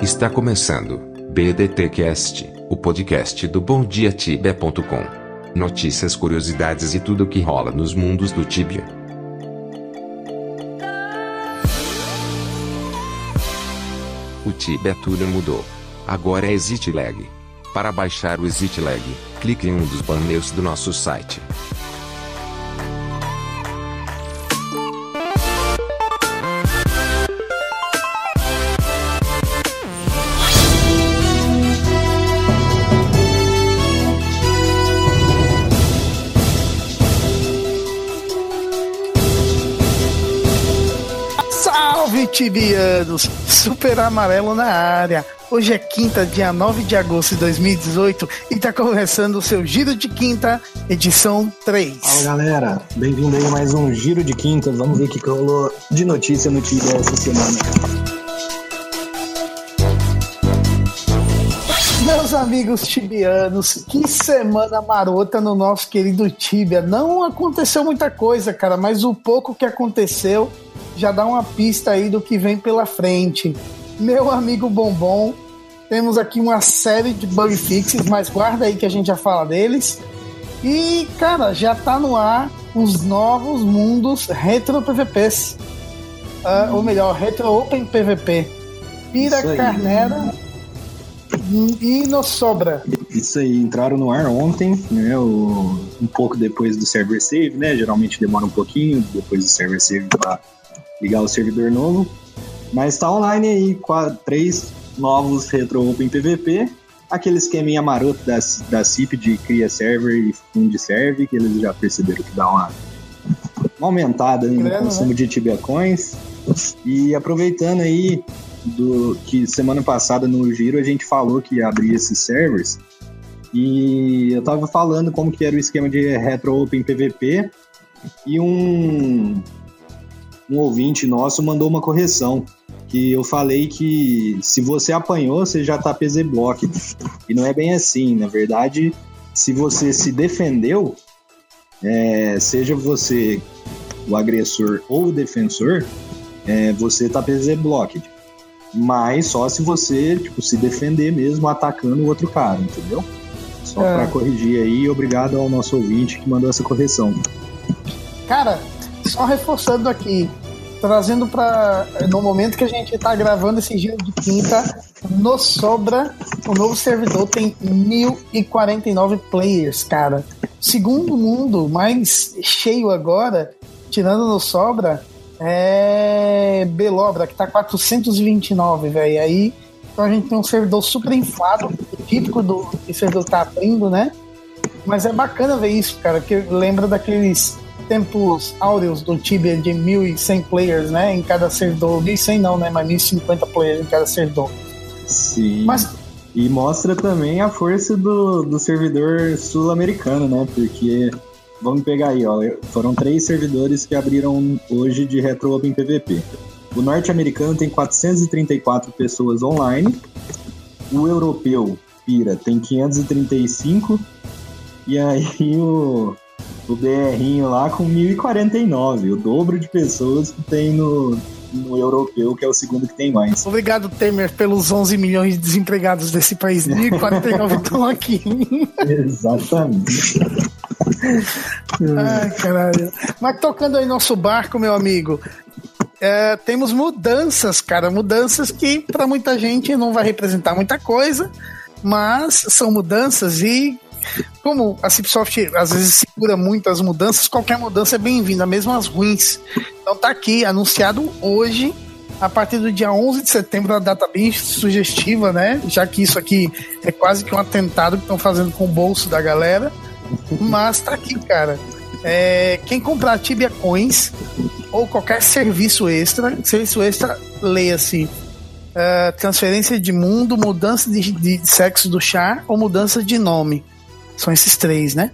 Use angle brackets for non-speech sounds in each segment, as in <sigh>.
Está começando BDTcast, o podcast do BomDiaTibia.com. Notícias, curiosidades e tudo o que rola nos mundos do Tibia. O Tibia tudo mudou. Agora é ExitLag. Para baixar o ExitLag, clique em um dos banners do nosso site. Tibianos! Super amarelo na área. Hoje é quinta, dia 9 de agosto de 2018 e tá começando o seu Giro de Quinta, edição 3. Fala galera, bem-vindo aí a mais um Giro de Quinta. Vamos ver o que rolou de notícia no Tibia essa semana. Meus amigos tibianos, que semana marota no nosso querido Tibia. Não aconteceu muita coisa, cara, mas o pouco que aconteceu já dá uma pista aí do que vem pela frente. Meu amigo Bombom, temos aqui uma série de bug fixes, mas guarda aí que a gente já fala deles. E, cara, já tá no ar os novos mundos Retro PVPs. Uh, ou melhor, Retro Open PVP. Pira. Carnera e nos sobra. Isso aí, entraram no ar ontem, né? o- um pouco depois do server save, né? Geralmente demora um pouquinho depois do server save para ligar o servidor novo. Mas tá online aí, qua- três novos Retro Open PVP. Aquele esqueminha maroto da, da CIP de cria server e funde serve, que eles já perceberam que dá uma, uma aumentada no Grana, consumo de Tibia Coins. E aproveitando aí do que semana passada no Giro a gente falou que ia abrir esses servers. E eu tava falando como que era o esquema de Retro Open PVP e um um ouvinte nosso mandou uma correção que eu falei que se você apanhou, você já tá PZ Block. E não é bem assim, na verdade, se você se defendeu, é, seja você o agressor ou o defensor, é, você tá PZ Blocked. Mas só se você tipo, se defender mesmo atacando o outro cara, entendeu? Só É. pra corrigir aí, obrigado ao nosso ouvinte que mandou essa correção. Cara, só reforçando aqui, trazendo para no momento que a gente tá gravando esse giro de quinta, no Sobra, o novo servidor tem 1049 players, cara. Segundo mundo mais cheio agora, tirando no Sobra, é Belobra, que tá 429, velho. Aí então a gente tem um servidor super inflado, típico do que o servidor tá abrindo, né? Mas é bacana ver isso, cara, que lembra daqueles tempos áureos do Tibia de 1100 players, né? Em cada servidor. 1100 não, né? Mas 1050 players em cada servidor. Sim. Mas, E mostra também a força do, do servidor sul-americano, né? Porque, vamos pegar aí, ó, foram três servidores que abriram hoje de Retro Open PVP. O norte-americano tem 434 pessoas online, o europeu, Pira, tem 535, e aí o, o BRinho lá com 1049, o dobro de pessoas que tem no, no europeu, que é o segundo que tem mais. obrigado, Temer, pelos 11 milhões de desempregados desse país. <laughs> 1049 estão aqui. Exatamente. <laughs> Ai, caralho. Mas tocando aí nosso barco, meu amigo. é, temos mudanças, cara. Mudanças que para muita gente não vai representar muita coisa, mas são mudanças e como a Cipsoft às vezes segura muito as mudanças, qualquer mudança é bem-vinda, mesmo as ruins. Então tá aqui, anunciado hoje, a partir do dia 11 de setembro, uma data bem sugestiva, né? Já que isso aqui é quase que um atentado que estão fazendo com o bolso da galera. Mas tá aqui, cara. É, quem comprar Tibia Coins ou qualquer serviço extra, serviço extra, leia-se é, transferência de mundo, mudança de, de sexo do char ou mudança de nome. São esses três, né?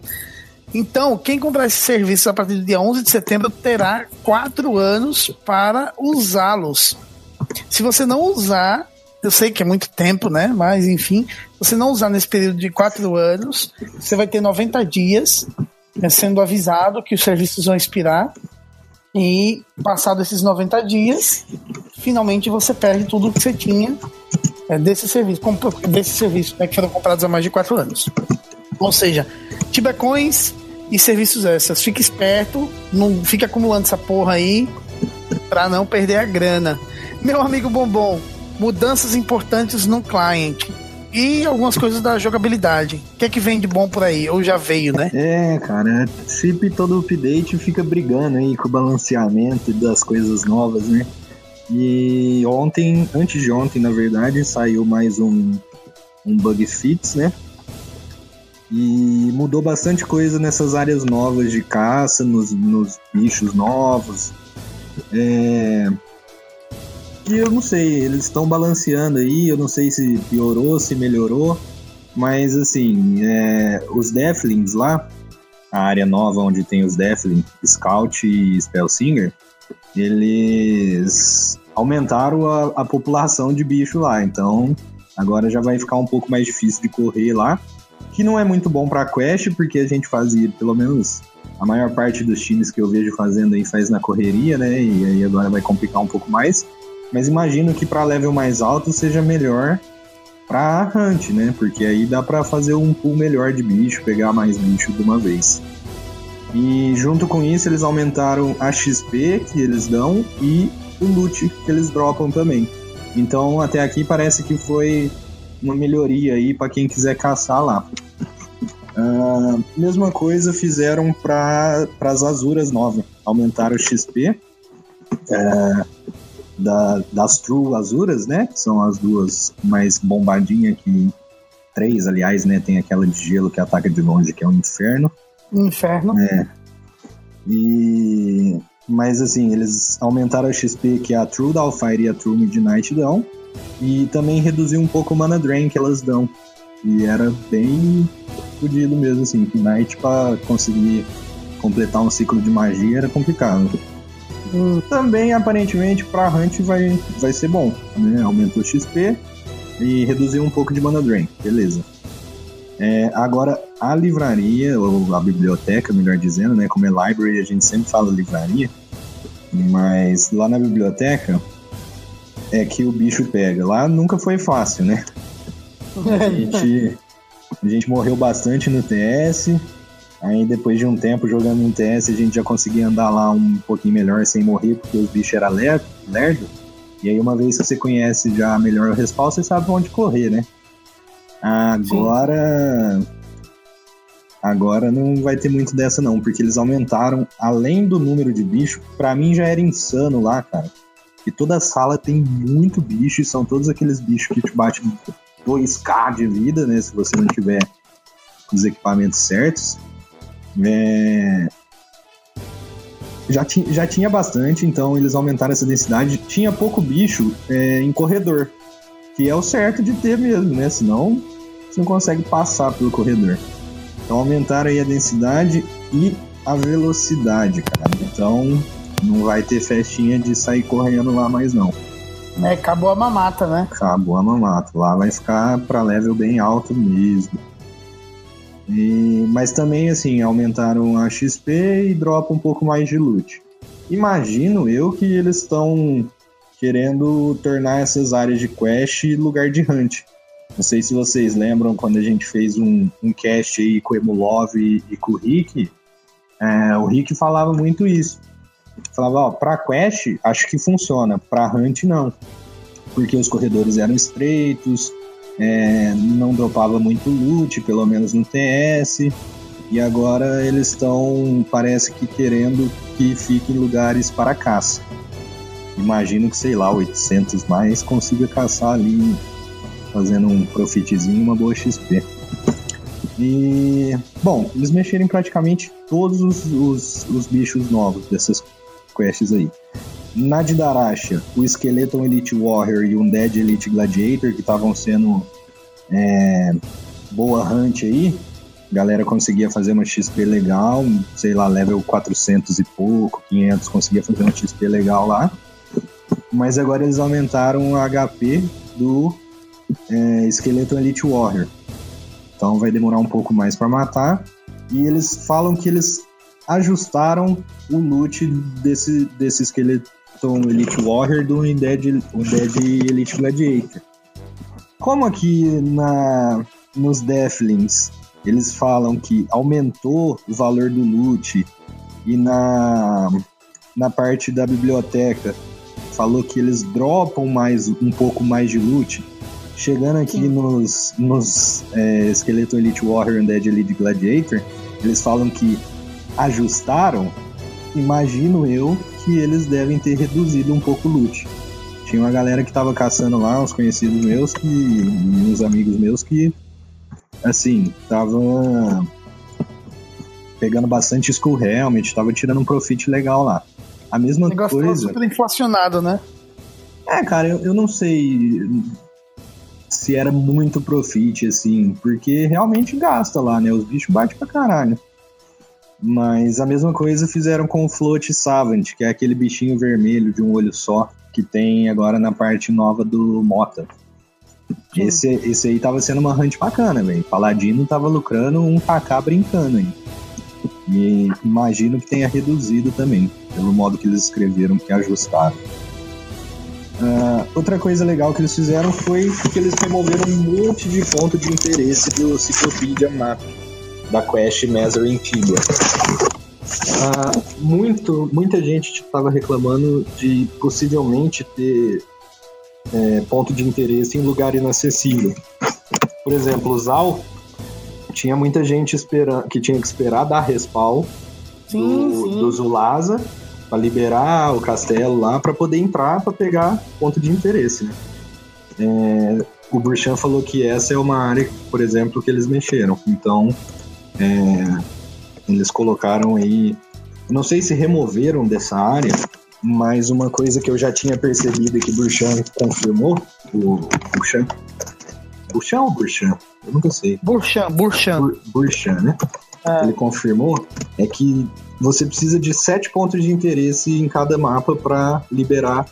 Então, quem comprar esses serviços a partir do dia 11 de setembro terá quatro anos para usá-los. Se você não usar, eu sei que é muito tempo, né? Mas, enfim, você não usar nesse período de quatro anos, você vai ter 90 dias né, sendo avisado que os serviços vão expirar. E, passado esses 90 dias, finalmente você perde tudo que você tinha é, desse serviço, desse serviço né, que foram comprados há mais de quatro anos. Ou seja, Tibecoins e serviços extras. Fique esperto, não fique acumulando essa porra aí para não perder a grana. Meu amigo Bombom, mudanças importantes no client e algumas coisas da jogabilidade. O que é que vem de bom por aí? Ou já veio, né? É, cara, sempre todo update fica brigando aí com o balanceamento das coisas novas, né? E ontem, antes de ontem, na verdade, saiu mais um, um bug fix, né? E mudou bastante coisa nessas áreas novas de caça, nos, nos bichos novos. É, que eu não sei, eles estão balanceando aí, eu não sei se piorou, se melhorou, mas assim, é, os Deathlings lá, a área nova onde tem os Deathlings, Scout e Spellsinger, eles aumentaram a, a população de bicho lá, então agora já vai ficar um pouco mais difícil de correr lá, que não é muito bom para quest, porque a gente fazia, pelo menos a maior parte dos times que eu vejo fazendo aí faz na correria, né? E aí agora vai complicar um pouco mais. Mas imagino que para level mais alto seja melhor para hunt, né? Porque aí dá para fazer um pool melhor de bicho, pegar mais bicho de uma vez. E junto com isso eles aumentaram a XP que eles dão e o loot que eles dropam também. Então até aqui parece que foi uma melhoria aí para quem quiser caçar lá. Uh, <laughs> mesma coisa fizeram para as Azuras novas, aumentaram o XP. Uh, da, das True Azuras, né? Que são as duas mais bombadinhas que. Três, aliás, né? Tem aquela de gelo que ataca de longe, que é um inferno. Inferno. É. E. Mas assim, eles aumentaram a XP que a True Doubtfire e a True Midnight dão. E também reduziu um pouco o Mana Drain que elas dão. E era bem fodido mesmo, assim. Knight pra conseguir completar um ciclo de magia era complicado. Hum, também, aparentemente, para Hunt vai, vai ser bom. Né? Aumentou o XP e reduziu um pouco de mana drain. Beleza. É, agora, a livraria, ou a biblioteca, melhor dizendo, né? Como é library, a gente sempre fala livraria. Mas lá na biblioteca é que o bicho pega. Lá nunca foi fácil, né? A gente, a gente morreu bastante no TS, Aí depois de um tempo jogando no TS, a gente já conseguia andar lá um pouquinho melhor sem morrer, porque os bichos eram lerdo. E aí uma vez que você conhece já melhor o respawn, você sabe onde correr, né? Agora. Sim. Agora não vai ter muito dessa não, porque eles aumentaram, além do número de bicho, para mim já era insano lá, cara. E toda sala tem muito bicho, e são todos aqueles bichos que te batem 2k de vida, né? Se você não tiver os equipamentos certos. É... Já, ti, já tinha bastante, então eles aumentaram essa densidade. Tinha pouco bicho é, em corredor, que é o certo de ter mesmo, né? Senão você não consegue passar pelo corredor. Então aumentaram aí a densidade e a velocidade, cara. Então não vai ter festinha de sair correndo lá mais não. É, acabou a mamata, né? Acabou a mamata. Lá vai ficar para level bem alto mesmo. E, mas também, assim, aumentaram a XP e dropa um pouco mais de loot. Imagino eu que eles estão querendo tornar essas áreas de quest lugar de hunt. Não sei se vocês lembram quando a gente fez um, um cast aí com o Emulov e, e com o Rick. É, o Rick falava muito isso. Falava, ó, pra quest acho que funciona, pra hunt não. Porque os corredores eram estreitos, é, não dropava muito loot, pelo menos no TS, e agora eles estão, parece que querendo que fique em lugares para caça. Imagino que, sei lá, 800 mais consiga caçar ali, fazendo um profitzinho uma boa XP. E, bom, eles mexeram em praticamente todos os, os, os bichos novos dessas quests aí. Na de Darasha, o Skeleton Elite Warrior e um Dead Elite Gladiator, que estavam sendo é, boa hunt aí, a galera conseguia fazer uma XP legal, sei lá, level 400 e pouco, 500, conseguia fazer uma XP legal lá. Mas agora eles aumentaram o HP do é, Skeleton Elite Warrior. Então vai demorar um pouco mais para matar. E eles falam que eles ajustaram o loot desse, desse Skeleton Elite Warrior do Undead, Undead Elite Gladiator. como aqui na, nos Deathlings eles falam que aumentou o valor do loot e na, na parte da biblioteca falou que eles dropam mais um pouco mais de loot. Chegando aqui Sim. nos, nos é, Esqueleto Elite Warrior e Dead Elite Gladiator, eles falam que ajustaram. Imagino eu que eles devem ter reduzido um pouco o loot. Tinha uma galera que tava caçando lá, uns conhecidos meus, que, uns amigos meus que assim, tava pegando bastante Skull Helmet, tava tirando um profit legal lá. A mesma o coisa. Tava super inflacionado, né? É, cara, eu, eu não sei se era muito profit, assim, porque realmente gasta lá, né? Os bichos batem pra caralho. Mas a mesma coisa fizeram com o Float Savant, que é aquele bichinho vermelho de um olho só, que tem agora na parte nova do Mota. Esse, esse aí tava sendo uma hunt bacana, velho. Paladino tava lucrando um KK brincando aí. E imagino que tenha reduzido também, pelo modo que eles escreveram, que ajustaram. Uh, outra coisa legal que eles fizeram foi que eles removeram um monte de ponto de interesse do Cyclopedia Map, da Quest Measuring Tibia. Uh, muito, muita gente estava reclamando de possivelmente ter é, ponto de interesse em lugar inacessível. Por exemplo, o Zal tinha muita gente esperando que tinha que esperar dar respawn sim, do, sim. do Zulasa para liberar o castelo lá para poder entrar para pegar ponto de interesse. Né? É, o Burchan falou que essa é uma área, por exemplo, que eles mexeram. Então, é, eles colocaram aí. Não sei se removeram dessa área, mas uma coisa que eu já tinha percebido e que Burchan confirmou, o Burchan. Burchan ou Burchan? Eu nunca sei. Burchan, Burchan. Bur, Burchan, né? É. Ele confirmou é que você precisa de sete pontos de interesse em cada mapa para liberar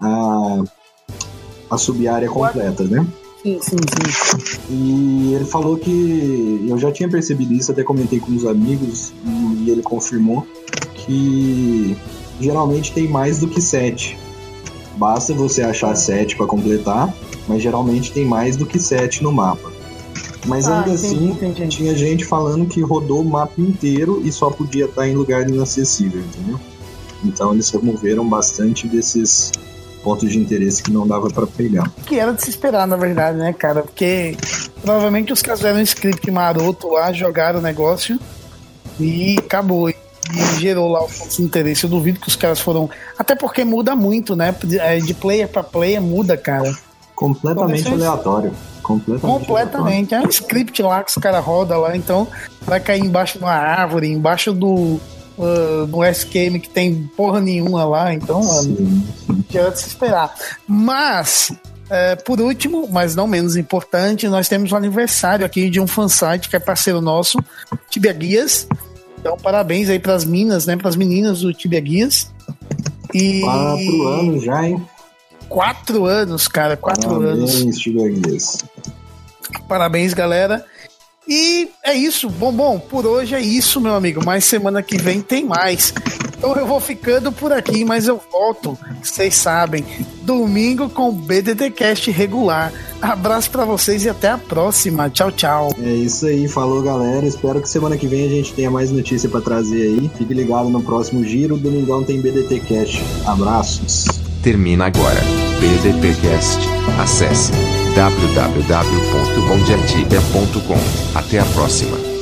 a, a sub-área completa, né? Sim, sim, sim. E ele falou que eu já tinha percebido isso, até comentei com os amigos e ele confirmou que geralmente tem mais do que sete. Basta você achar sete para completar, mas geralmente tem mais do que sete no mapa. Mas ah, ainda entendi, assim, entendi. tinha gente falando que rodou o mapa inteiro e só podia estar em lugar inacessível, entendeu? Então eles removeram bastante desses pontos de interesse que não dava para pegar. Que era de se esperar, na verdade, né, cara? Porque provavelmente os caras fizeram um script maroto lá, jogaram o negócio e acabou e gerou lá o ponto de interesse. Eu duvido que os caras foram. Até porque muda muito, né? É, de player para player muda, cara. Completamente aleatório. Completamente. Completamente. Aleatório. É um script lá que os caras rodam lá, então vai cair embaixo de uma árvore, embaixo do. Uh, do SQM que tem porra nenhuma lá, então, mano, já de se esperar. Mas, é, por último, mas não menos importante, nós temos o um aniversário aqui de um fansite que é parceiro nosso, Tibia Guias, então, parabéns aí pras minas, né? Pras meninas do Tibia Guias. E... Quatro anos já, hein? Quatro anos, cara. Quatro parabéns, anos. Tibia Guias. Parabéns, galera. E é isso. Bom, bom, por hoje é isso, meu amigo. Mas semana que vem tem mais. Então eu vou ficando por aqui, mas eu volto, vocês sabem, domingo com o BDT Cast regular. Abraço para vocês e até a próxima. Tchau, tchau. É isso aí, falou galera. Espero que semana que vem a gente tenha mais notícia para trazer aí. Fique ligado no próximo giro. Domingão tem BDT Cast. Abraços. Termina agora. BDT Cast. Acesse www.bondiatibia.com. Até a próxima.